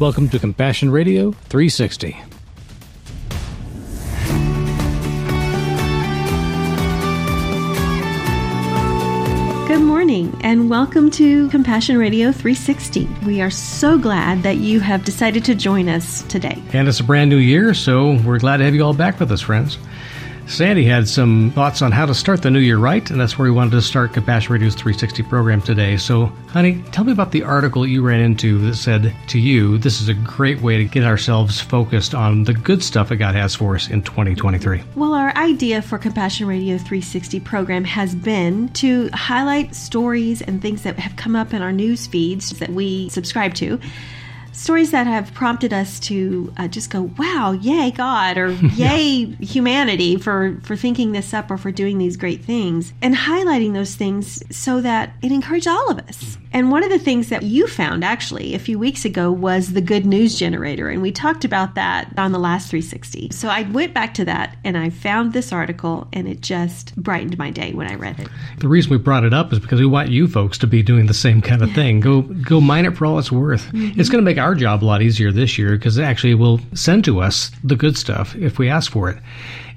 Welcome to Compassion Radio 360. Good morning and welcome to Compassion Radio 360. We are so glad that you have decided to join us today. And it's a brand new year, so we're glad to have you all back with us, friends. Sandy had some thoughts on how to start the new year right, and that's where we wanted to start Compassion Radio's 360 program today. So, honey, tell me about the article you ran into that said to you, this is a great way to get ourselves focused on the good stuff that God has for us in 2023. Well, our idea for Compassion Radio 360 program has been to highlight stories and things that have come up in our news feeds that we subscribe to stories that have prompted us to uh, just go, "Wow, yay God!" or "Yay humanity for for thinking this up or for doing these great things," and highlighting those things so that it encouraged all of us. And one of the things that you found actually a few weeks ago was the good news generator, and we talked about that on the last 360. So I went back to that and I found this article, and it just brightened my day when I read it. The reason we brought it up is because we want you folks to be doing the same kind of thing. Go go mine it for all it's worth. Mm-hmm. It's going to make our job a lot easier this year because it actually will send to us the good stuff if we ask for it.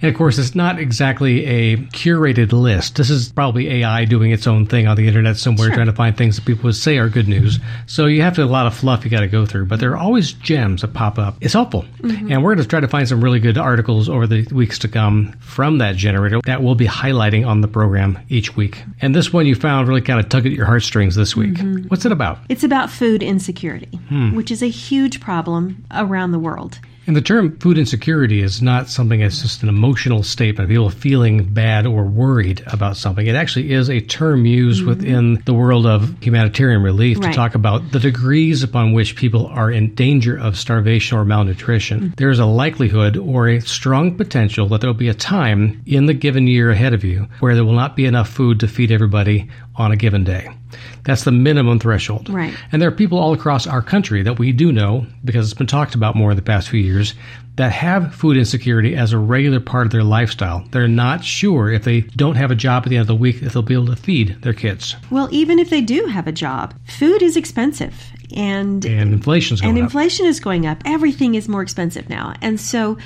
And of course, it's not exactly a curated list. This is probably AI doing its own thing on the internet somewhere, sure. trying to find things that people would say are good news. So you have to a lot of fluff you got to go through, but there are always gems that pop up. It's helpful, mm-hmm. and we're going to try to find some really good articles over the weeks to come from that generator that we'll be highlighting on the program each week. And this one you found really kind of tugged at your heartstrings this week. Mm-hmm. What's it about? It's about food insecurity, hmm. which is a huge problem around the world. And the term food insecurity is not something that's just an emotional statement, people feeling bad or worried about something. It actually is a term used mm-hmm. within the world of humanitarian relief right. to talk about the degrees upon which people are in danger of starvation or malnutrition. Mm-hmm. There is a likelihood or a strong potential that there will be a time in the given year ahead of you where there will not be enough food to feed everybody on a given day. That's the minimum threshold. Right. And there are people all across our country that we do know, because it's been talked about more in the past few years, that have food insecurity as a regular part of their lifestyle. They're not sure if they don't have a job at the end of the week if they'll be able to feed their kids. Well, even if they do have a job, food is expensive. And, and inflation's going and inflation is going up. Everything is more expensive now. And so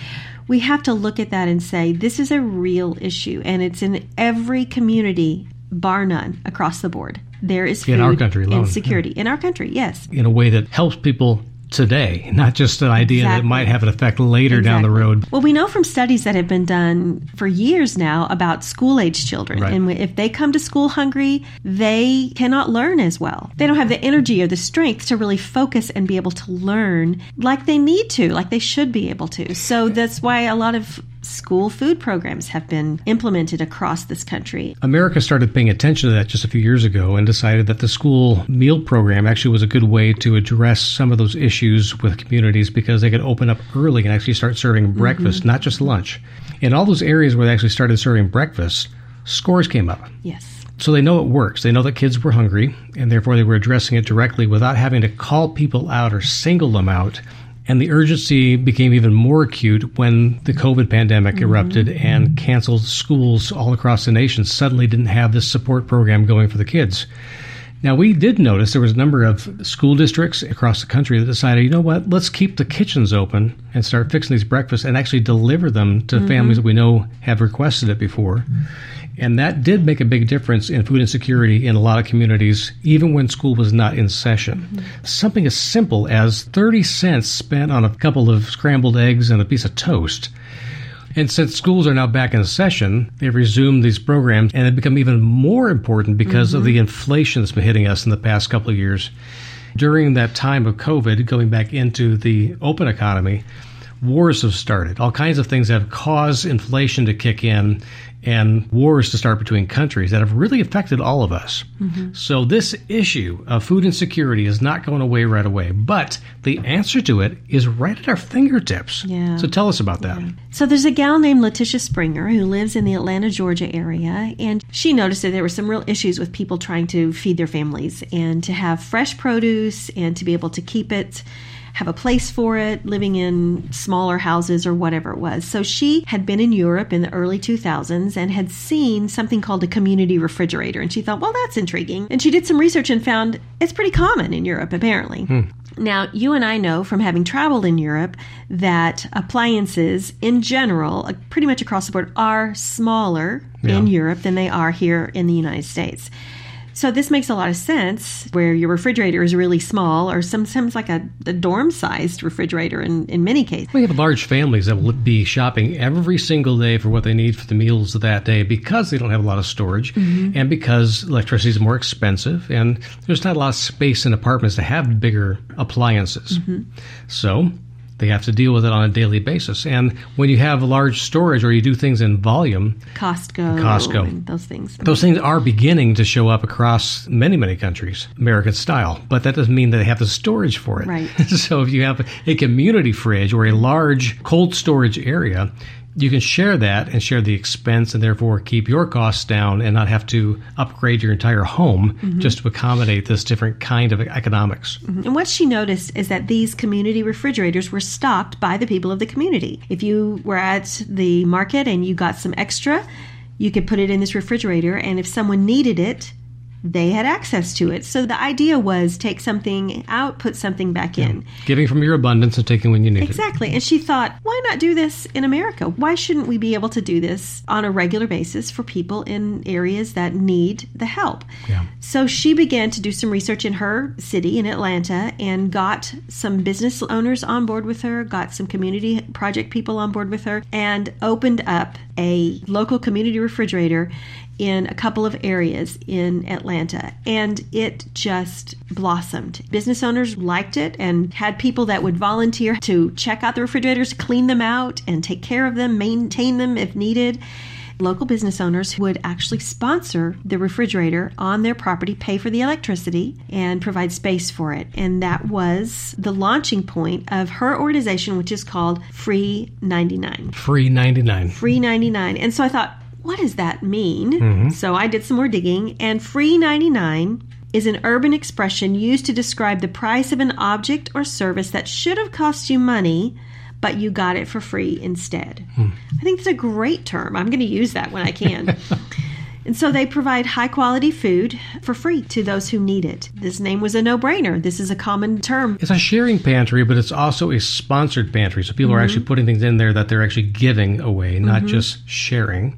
we have to look at that and say this is a real issue and it's in every community bar none across the board. There is in our country alone, insecurity yeah. in our country. Yes, in a way that helps people today, not just an idea exactly. that might have an effect later exactly. down the road. Well, we know from studies that have been done for years now about school age children. Right. And if they come to school hungry, they cannot learn as well. They don't have the energy or the strength to really focus and be able to learn like they need to, like they should be able to. So that's why a lot of school food programs have been implemented across this country. America started paying attention to that just a few years ago and decided that the school meal program actually was a good way to address some of those issues with communities because they could open up early and actually start serving breakfast, mm-hmm. not just lunch. In all those areas where they actually started serving breakfast, scores came up. Yes. So they know it works. They know that kids were hungry, and therefore they were addressing it directly without having to call people out or single them out and the urgency became even more acute when the COVID pandemic mm-hmm. erupted and canceled schools all across the nation suddenly didn't have this support program going for the kids. Now, we did notice there was a number of school districts across the country that decided, you know what, let's keep the kitchens open and start fixing these breakfasts and actually deliver them to mm-hmm. families that we know have requested it before. Mm-hmm. And that did make a big difference in food insecurity in a lot of communities, even when school was not in session. Mm-hmm. Something as simple as 30 cents spent on a couple of scrambled eggs and a piece of toast. And since schools are now back in session, they've resumed these programs and they've become even more important because mm-hmm. of the inflation that's been hitting us in the past couple of years. During that time of COVID, going back into the open economy, wars have started. All kinds of things have caused inflation to kick in and wars to start between countries that have really affected all of us. Mm-hmm. So, this issue of food insecurity is not going away right away, but the answer to it is right at our fingertips. Yeah. So, tell us about that. Yeah. So, there's a gal named Letitia Springer who lives in the Atlanta, Georgia area, and she noticed that there were some real issues with people trying to feed their families and to have fresh produce and to be able to keep it have a place for it, living in smaller houses or whatever it was. So she had been in Europe in the early 2000s and had seen something called a community refrigerator. And she thought, well, that's intriguing. And she did some research and found it's pretty common in Europe, apparently. Hmm. Now, you and I know from having traveled in Europe that appliances in general, pretty much across the board, are smaller yeah. in Europe than they are here in the United States. So this makes a lot of sense where your refrigerator is really small or sometimes like a, a dorm sized refrigerator in, in many cases. We have large families that will be shopping every single day for what they need for the meals of that day because they don't have a lot of storage mm-hmm. and because electricity is more expensive and there's not a lot of space in apartments to have bigger appliances. Mm-hmm. So they have to deal with it on a daily basis. And when you have large storage or you do things in volume, Costco, Costco, those things, those things are beginning to show up across many, many countries, American style. But that doesn't mean that they have the storage for it. Right. so if you have a community fridge or a large cold storage area, you can share that and share the expense and therefore keep your costs down and not have to upgrade your entire home mm-hmm. just to accommodate this different kind of economics. Mm-hmm. And what she noticed is that these community refrigerators were stocked by the people of the community. If you were at the market and you got some extra, you could put it in this refrigerator, and if someone needed it, they had access to it. So the idea was take something out, put something back yeah. in. Giving from your abundance and taking when you need exactly. it. Exactly. And she thought, why not do this in America? Why shouldn't we be able to do this on a regular basis for people in areas that need the help? Yeah. So she began to do some research in her city in Atlanta and got some business owners on board with her, got some community project people on board with her, and opened up a local community refrigerator in a couple of areas in Atlanta and it just blossomed. Business owners liked it and had people that would volunteer to check out the refrigerators, clean them out, and take care of them, maintain them if needed. Local business owners would actually sponsor the refrigerator on their property, pay for the electricity, and provide space for it. And that was the launching point of her organization, which is called Free 99. Free 99. Free 99. And so I thought, what does that mean? Mm-hmm. So I did some more digging, and free 99 is an urban expression used to describe the price of an object or service that should have cost you money, but you got it for free instead. Hmm. I think that's a great term. I'm going to use that when I can. and so they provide high quality food for free to those who need it. This name was a no brainer. This is a common term. It's a sharing pantry, but it's also a sponsored pantry. So people mm-hmm. are actually putting things in there that they're actually giving away, not mm-hmm. just sharing.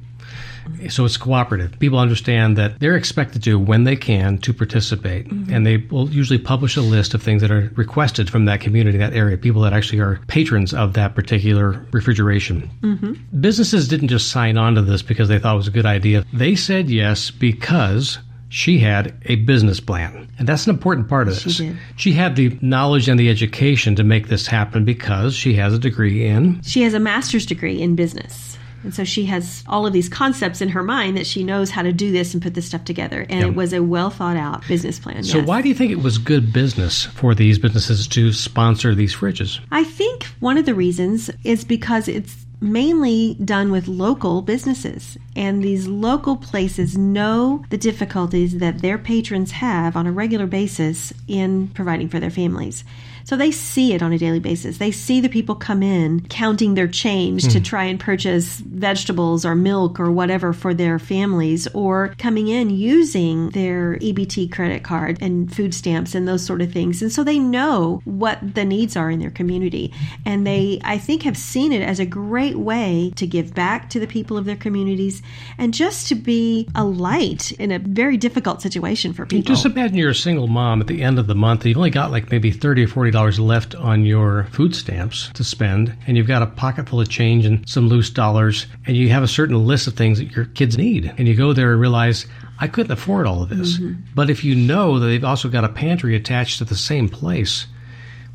So it's cooperative. People understand that they're expected to, when they can, to participate. Mm-hmm. And they will usually publish a list of things that are requested from that community, that area, people that actually are patrons of that particular refrigeration. Mm-hmm. Businesses didn't just sign on to this because they thought it was a good idea. They said yes because she had a business plan. And that's an important part of this. She, she, had the knowledge and the education to make this happen because she has a degree in. She has a master's degree in business. And so she has all of these concepts in her mind that she knows how to do this and put this stuff together. And yep. it was a well thought out business plan. So, yes. why do you think it was good business for these businesses to sponsor these fridges? I think one of the reasons is because it's mainly done with local businesses. And these local places know the difficulties that their patrons have on a regular basis in providing for their families. So they see it on a daily basis. They see the people come in counting their change mm. to hmm. try and purchase vegetables or milk or whatever for their families, or coming in using their EBT credit card and food stamps and those sort of things. And so they know what the needs are in their community. And they, I think, have seen it as a great way to give back to the people of their communities and just to be a light in a very difficult situation for people. Just imagine you're a single mom at the end of the month. You've only got like maybe 30 or 40 dollars left on your food stamps to spend, and you've got a pocket full of change and some loose dollars, and you have a certain list of things that your kids need, and you go there and realize I couldn't afford all of this. Mm-hmm. But if you know that they've also got a pantry attached to the same place,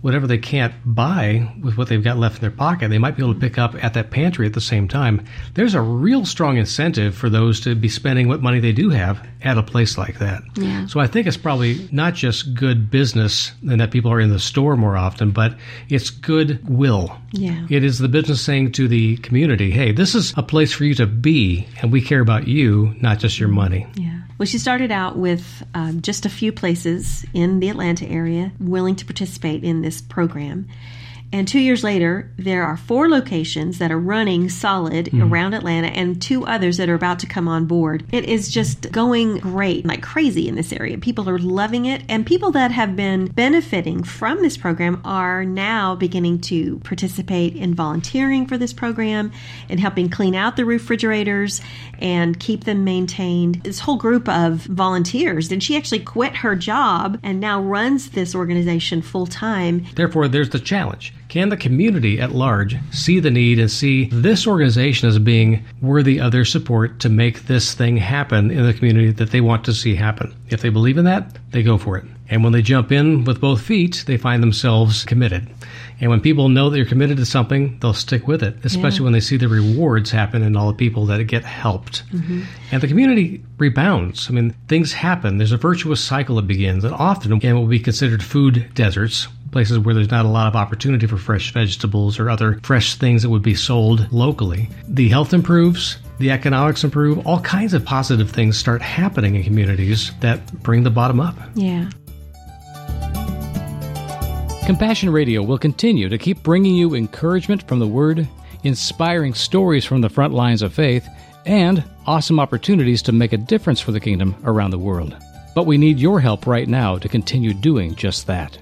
whatever they can't buy with what they've got left in their pocket, they might be able to pick up at that pantry at the same time. There's a real strong incentive for those to be spending what money they do have at a place like that. Yeah. So I think it's probably not just good business and that people are in the store more often, but it's good will. Yeah. It is the business saying to the community, hey, this is a place for you to be, and we care about you, not just your money. Yeah. Well, she started out with um, just a few places in the Atlanta area willing to participate in this program. And two years later, there are four locations that are running solid mm. around Atlanta and two others that are about to come on board. It is just going great, like crazy in this area. People are loving it. And people that have been benefiting from this program are now beginning to participate in volunteering for this program and helping clean out the refrigerators and keep them maintained. This whole group of volunteers, and she actually quit her job and now runs this organization full time. Therefore, there's the challenge can the community at large see the need and see this organization as being worthy of their support to make this thing happen in the community that they want to see happen? If they believe in that, they go for it. And when they jump in with both feet, they find themselves committed. And when people know that you're committed to something, they'll stick with it, especially yeah. when they see the rewards happen and all the people that get helped. Mm-hmm. And the community rebounds. I mean, things happen. There's a virtuous cycle that begins. And often, again, will be considered food deserts places where there's not a lot of opportunity for fresh vegetables or other fresh things that would be sold locally. The health improves, the economics improve, all kinds of positive things start happening in communities that bring the bottom up. Yeah. Compassion Radio will continue to keep bringing you encouragement from the Word, inspiring stories from the front lines of faith, and awesome opportunities to make a difference for the kingdom around the world. But we need your help right now to continue doing just that.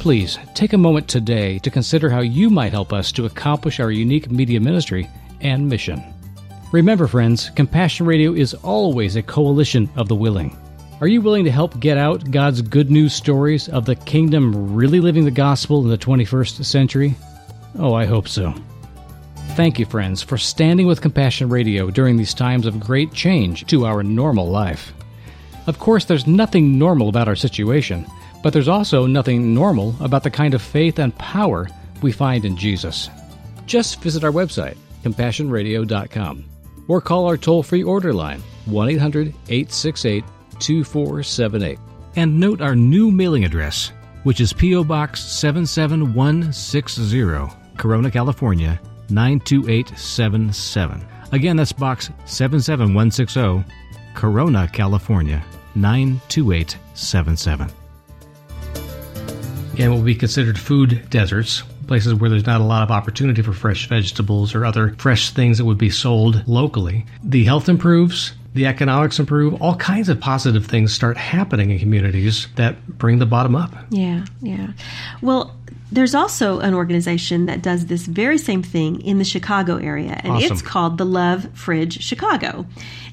Please take a moment today to consider how you might help us to accomplish our unique media ministry and mission. Remember, friends, Compassion Radio is always a coalition of the willing. Are you willing to help get out God's good news stories of the kingdom really living the gospel in the 21st century? Oh, I hope so. Thank you, friends, for standing with Compassion Radio during these times of great change to our normal life. Of course, there's nothing normal about our situation but there's also nothing normal about the kind of faith and power we find in Jesus. Just visit our website, compassionradio.com, or call our toll free order line, 1 800 868 2478. And note our new mailing address, which is P.O. Box 77160, Corona, California 92877. Again, that's Box 77160, Corona, California 92877 and will be considered food deserts, places where there's not a lot of opportunity for fresh vegetables or other fresh things that would be sold locally. The health improves, the economics improve, all kinds of positive things start happening in communities that bring the bottom up. Yeah, yeah. Well, there's also an organization that does this very same thing in the Chicago area, and awesome. it's called the Love Fridge Chicago.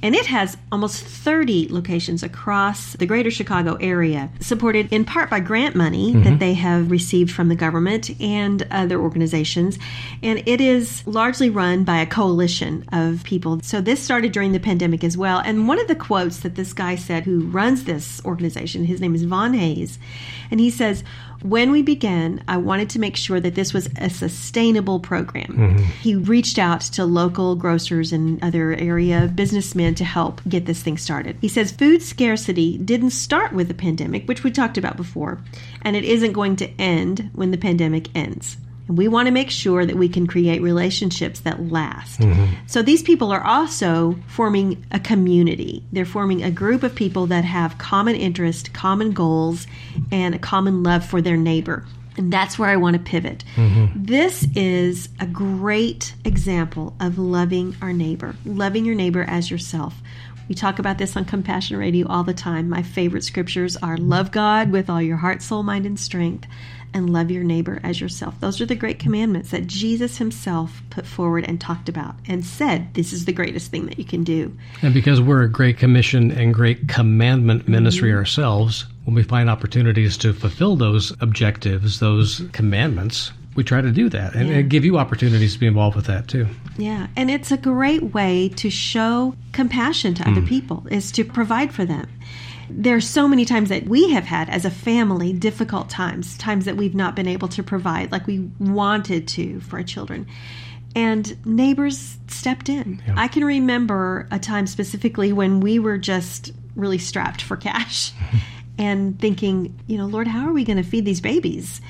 And it has almost 30 locations across the greater Chicago area, supported in part by grant money mm-hmm. that they have received from the government and other organizations. And it is largely run by a coalition of people. So this started during the pandemic as well. And one of the quotes that this guy said, who runs this organization, his name is Von Hayes, and he says, when we began, I wanted to make sure that this was a sustainable program. Mm-hmm. He reached out to local grocers and other area businessmen to help get this thing started. He says food scarcity didn't start with the pandemic, which we talked about before, and it isn't going to end when the pandemic ends. And we want to make sure that we can create relationships that last. Mm-hmm. So these people are also forming a community. They're forming a group of people that have common interest, common goals, and a common love for their neighbor. And that's where I want to pivot. Mm-hmm. This is a great example of loving our neighbor, loving your neighbor as yourself. We talk about this on Compassion Radio all the time. My favorite scriptures are love God with all your heart, soul, mind, and strength and love your neighbor as yourself. Those are the great commandments that Jesus himself put forward and talked about and said this is the greatest thing that you can do. And because we're a great commission and great commandment ministry mm-hmm. ourselves, when we find opportunities to fulfill those objectives, those commandments, we try to do that and, yeah. and, give you opportunities to be involved with that too. Yeah, and it's a great way to show compassion to other mm. people is to provide for them. There's so many times that we have had as a family difficult times, times that we've not been able to provide like we wanted to for our children. And neighbors stepped in. Yeah. I can remember a time specifically when we were just really strapped for cash and thinking, you know, Lord, how are we going to feed these babies?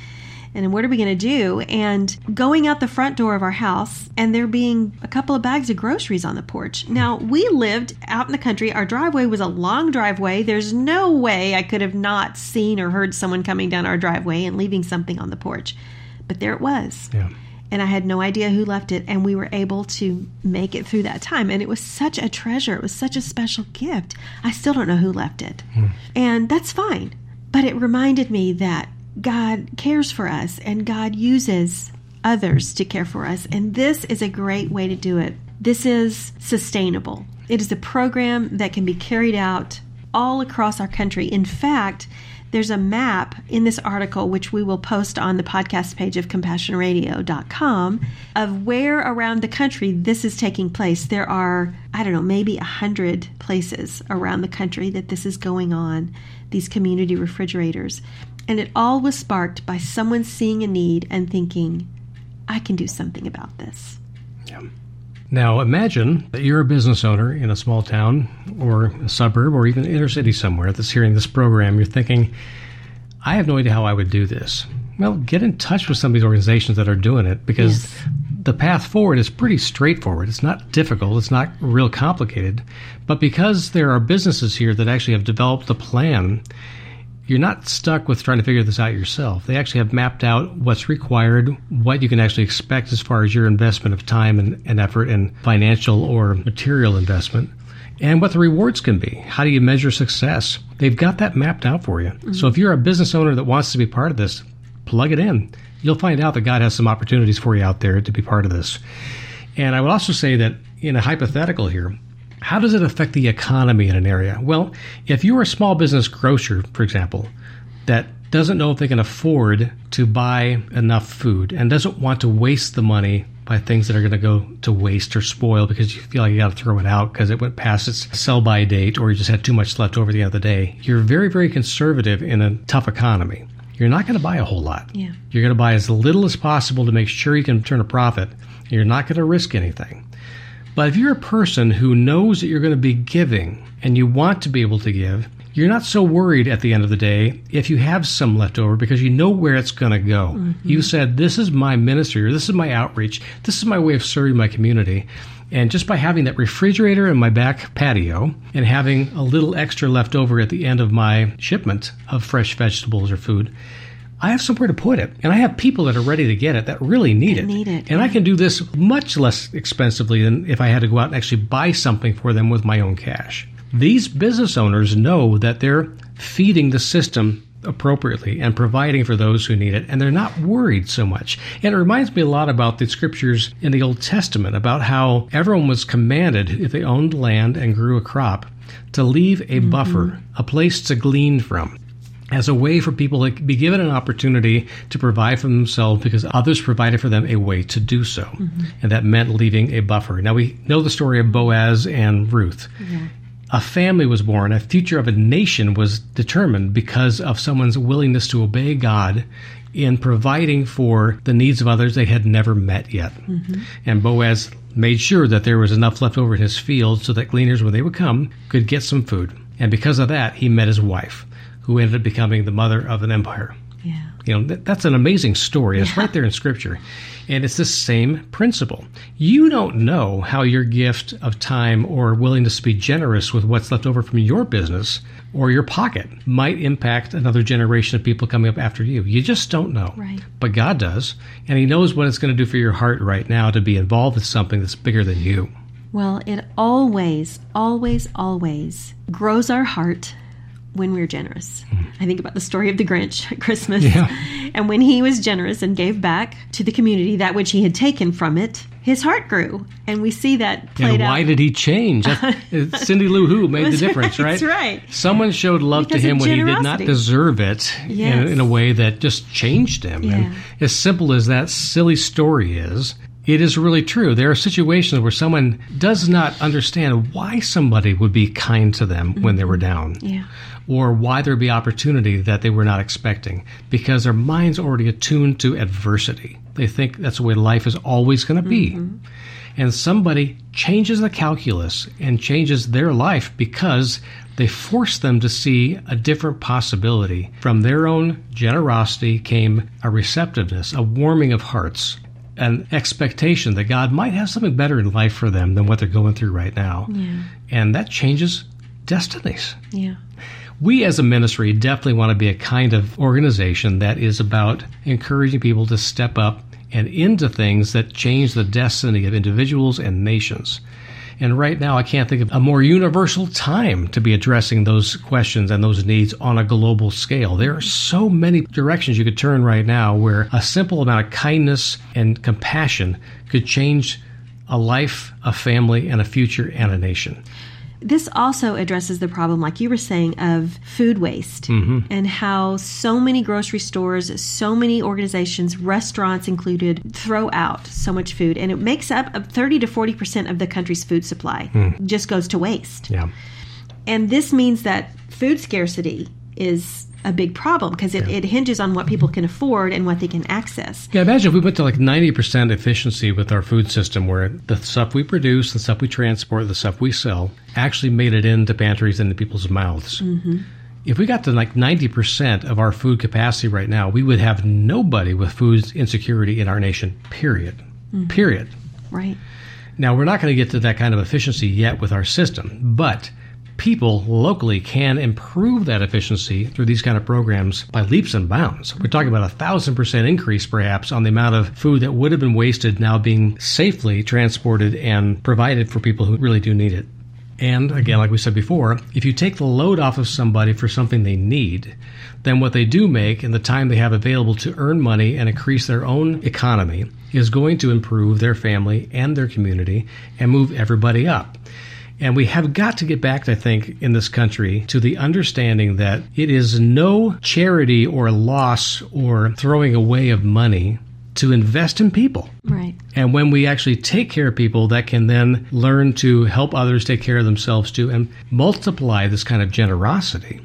And what are we going to do? And going out the front door of our house and there being a couple of bags of groceries on the porch. Now, we lived out in the country. Our driveway was a long driveway. There's no way I could have not seen or heard someone coming down our driveway and leaving something on the porch. But there it was. Yeah. And I had no idea who left it. And we were able to make it through that time. And it was such a treasure. It was such a special gift. I still don't know who left it. Hmm. And that's fine. But it reminded me that God cares for us and God uses others to care for us. And this is a great way to do it. This is sustainable. It is a program that can be carried out all across our country. In fact, there's a map in this article, which we will post on the podcast page of compassionradio.com, of where around the country this is taking place. There are, I don't know, maybe a hundred places around the country that this is going on, these community refrigerators. And it all was sparked by someone seeing a need and thinking, I can do something about this. Yeah. Now imagine that you're a business owner in a small town or a suburb or even inner city somewhere that's hearing this program. You're thinking, I have no idea how I would do this. Well, get in touch with some of these organizations that are doing it because Yes. the path forward is pretty straightforward. It's not difficult, it's not real complicated. But because there are businesses here that actually have developed a plan, you're not stuck with trying to figure this out yourself. They actually have mapped out what's required, what you can actually expect as far as your investment of time and, and effort and financial or material investment, and what the rewards can be. How do you measure success? They've got that mapped out for you. Mm-hmm. So if you're a business owner that wants to be part of this, plug it in. You'll find out that God has some opportunities for you out there to be part of this. And I would also say that in a hypothetical here, how does it affect the economy in an area? Well, if you're a small business grocer, for example, that doesn't know if they can afford to buy enough food and doesn't want to waste the money by things that are going to go to waste or spoil because you feel like you got to throw it out because it went past its sell by date or you just had too much left over the other day. You're very, very conservative in a tough economy. You're not going to buy a whole lot. Yeah. You're going to buy as little as possible to make sure you can turn a profit. And you're not going to risk anything. But if you're a person who knows that you're going to be giving and you want to be able to give, you're not so worried at the end of the day if you have some left over because you know where it's going to go. Mm-hmm. You said, This is my ministry, or this is my outreach, this is my way of serving my community. And just by having that refrigerator in my back patio and having a little extra left over at the end of my shipment of fresh vegetables or food, I have somewhere to put it. And I have people that are ready to get it that really need it. need it, and I can do this much less expensively than if I had to go out and actually buy something for them with my own cash. These business owners know that they're feeding the system appropriately and providing for those who need it, and they're not worried so much. And it reminds me a lot about the scriptures in the Old Testament about how everyone was commanded, if they owned land and grew a crop, to leave a mm-hmm. buffer, a place to glean from as a way for people to be given an opportunity to provide for themselves because others provided for them a way to do so. Mm-hmm. And that meant leaving a buffer. Now we know the story of Boaz and Ruth. A family was born, a future of a nation was determined because of someone's willingness to obey God in providing for the needs of others they had never met yet. Mm-hmm. And Boaz made sure that there was enough left over in his field so that gleaners, when they would come, could get some food. And because of that, he met his wife, who ended up becoming the mother of an empire. Yeah. You know, that, that's an amazing story. It's right there in Scripture. And it's the same principle. You don't know how your gift of time or willingness to be generous with what's left over from your business or your pocket might impact another generation of people coming up after you. You just don't know. Right. But God does. And He knows what it's going to do for your heart right now to be involved with something that's bigger than you. Well, it always, always, always grows our heart when we're generous. Mm-hmm. I think about the story of the Grinch at Christmas. Yeah. And when he was generous and gave back to the community that which he had taken from it, his heart grew. And we see that played And why out. did he change? Cindy Lou Who made the difference, right, right? that's right. Someone showed love Because to him when he did not deserve it Yes. in, in a way that just changed him. Yeah. And as simple as that silly story is, it is really true. There are situations where someone does not understand why somebody would be kind to them when they mm-hmm. were down. Yeah. Or why there'd be opportunity that they were not expecting because their mind's already attuned to adversity. They think that's the way life is always going to be. Mm-hmm. and somebody changes the calculus and changes their life because they force them to see a different possibility. From their own generosity came a receptiveness, a warming of hearts, an expectation that God might have something better in life for them than what they're going through right now. Yeah. And that changes destinies. Yeah. We as a ministry definitely want to be a kind of organization that is about encouraging people to step up and into things that change the destiny of individuals and nations. And right now, I can't think of a more universal time to be addressing those questions and those needs on a global scale. There are so many directions you could turn right now where a simple amount of kindness and compassion could change a life, a family, and a future and a nation. This also addresses the problem, like you were saying, of food waste mm-hmm. and how so many grocery stores, so many organizations, restaurants included, throw out so much food. And it makes up 30 to 40% of the country's food supply, hmm. just goes to waste. Yeah. And this means that food scarcity is a big problem because it, it hinges on what people can afford and what they can access. Yeah, imagine if we went to like 90% efficiency with our food system where the stuff we produce, the stuff we transport, the stuff we sell actually made it into pantries and into people's mouths. Mm-hmm. If we got to like 90% of our food capacity right now, we would have nobody with food insecurity in our nation, period. Mm-hmm. Period. Right. Now, we're not going to get to that kind of efficiency yet with our system, but people locally can improve that efficiency through these kind of programs by leaps and bounds. We're talking about a thousand percent increase, perhaps, on the amount of food that would have been wasted now being safely transported and provided for people who really do need it. And again, like we said before, if you take the load off of somebody for something they need, then what they do make and the time they have available to earn money and increase their own economy is going to improve their family and their community and move everybody up. And we have got to get back, I think, in this country to the understanding that it is no charity or loss or throwing away of money to invest in people. Right. And when we actually take care of people that can then learn to help others take care of themselves too and multiply this kind of generosity,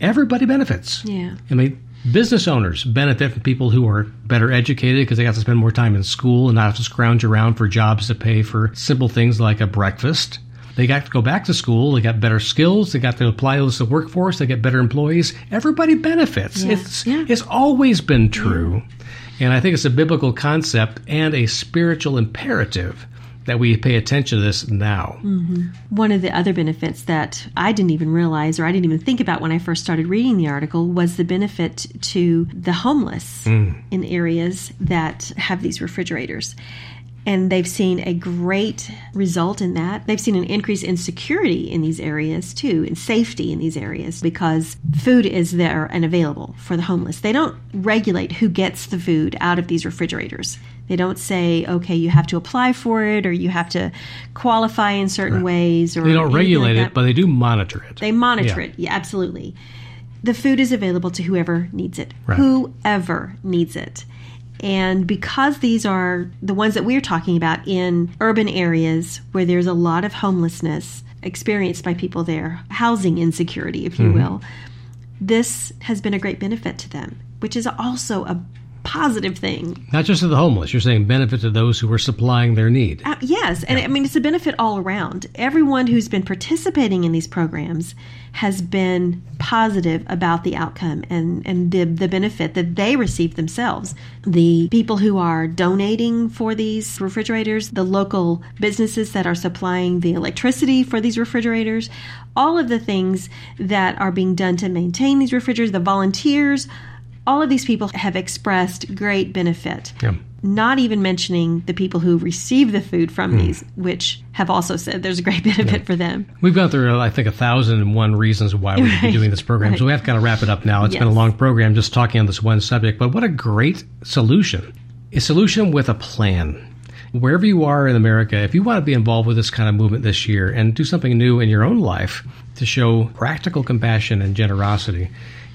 everybody benefits. Yeah. I mean, business owners benefit from people who are better educated because they have to spend more time in school and not have to scrounge around for jobs to pay for simple things like a breakfast. They got to go back to school. They got better skills. They got to apply those to the workforce. They get better employees. Everybody benefits. Yeah. It's Yeah. it's always been true, and I think it's a biblical concept and a spiritual imperative that we pay attention to this now. Mm-hmm. One of the other benefits that I didn't even realize or I didn't even think about when I first started reading the article was the benefit to the homeless mm. in areas that have these refrigerators. And they've seen a great result in that. They've seen an increase in security in these areas too, in safety in these areas, because food is there and available for the homeless. They don't regulate who gets the food out of these refrigerators. They don't say, okay, you have to apply for it or you have to qualify in certain ways or They don't regulate like it, but they do monitor it. They monitor Yeah. it. Yeah, absolutely. The food is available to whoever needs it. Right. Whoever needs it. And because these are the ones that we're talking about in urban areas where there's a lot of homelessness experienced by people there, housing insecurity, if you Mm-hmm. will, this has been a great benefit to them, which is also a positive thing. Not just to the homeless. You're saying benefit to those who are supplying their need. Uh, yes, and I mean it's a benefit all around. Everyone who's been participating in these programs has been positive about the outcome and and the the benefit that they receive themselves. The people who are donating for these refrigerators, the local businesses that are supplying the electricity for these refrigerators, all of the things that are being done to maintain these refrigerators, the volunteers, all of these people have expressed great benefit Yeah. not even mentioning the people who receive the food from Hmm. these, which have also said there's a great benefit for them. We've gone through, I think, a thousand and one reasons why we should be doing this program. right. So we have to kind of wrap it up now. It's been a long program just talking on this one subject, but what a great solution. A solution with a plan. Wherever you are in America, if you want to be involved with this kind of movement this year and do something new in your own life to show practical compassion and generosity,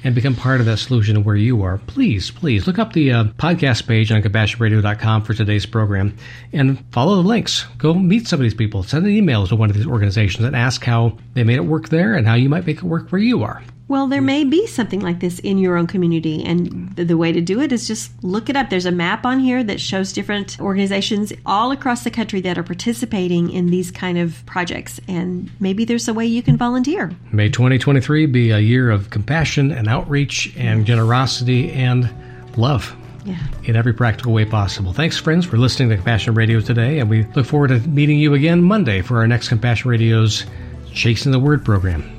and become part of that solution where you are, please, please look up the uh, podcast page on compassionradio.com for today's program and follow the links. Go meet some of these people. Send an email to one of these organizations and ask how they made it work there and how you might make it work where you are. Well, there hmm. may be something like this in your own community, and the, the, way to do it is just look it up. There's a map on here that shows different organizations all across the country that are participating in these kind of projects, and maybe there's a way you can volunteer. May 2023 be a year of compassion and outreach and generosity and love. Yeah. In every practical way possible. Thanks, friends, for listening to Compassion Radio today, and we look forward to meeting you again Monday for our next Compassion Radio's Chasing the Word program.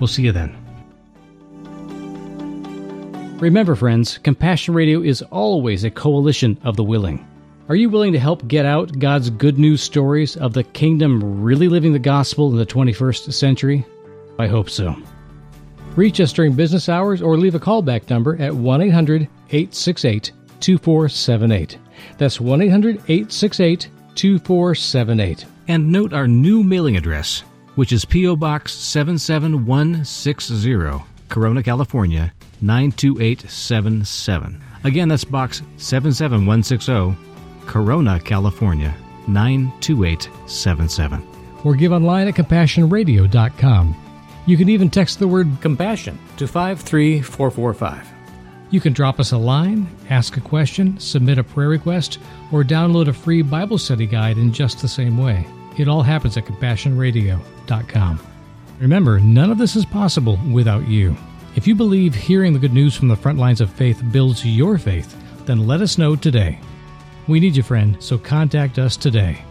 We'll see you then. Remember, friends, Compassion Radio is always a coalition of the willing. Are you willing to help get out God's good news stories of the kingdom really living the gospel in the 21st century? I hope so. Reach us during business hours or leave a callback number at 1 800 868 2478. That's 1 800 868 2478. And note our new mailing address, which is P.O. Box 77160, Corona, California 92877. Again, that's box 77160, Corona, California 92877. Or give online at compassionradio.com. You can even text the word compassion to 53445. You can drop us a line, ask a question, submit a prayer request, or download a free Bible study guide in just the same way. It all happens at compassionradio.com. Remember, none of this is possible without you. If you believe hearing the good news from the front lines of faith builds your faith, then let us know today. We need you, friend, so contact us today.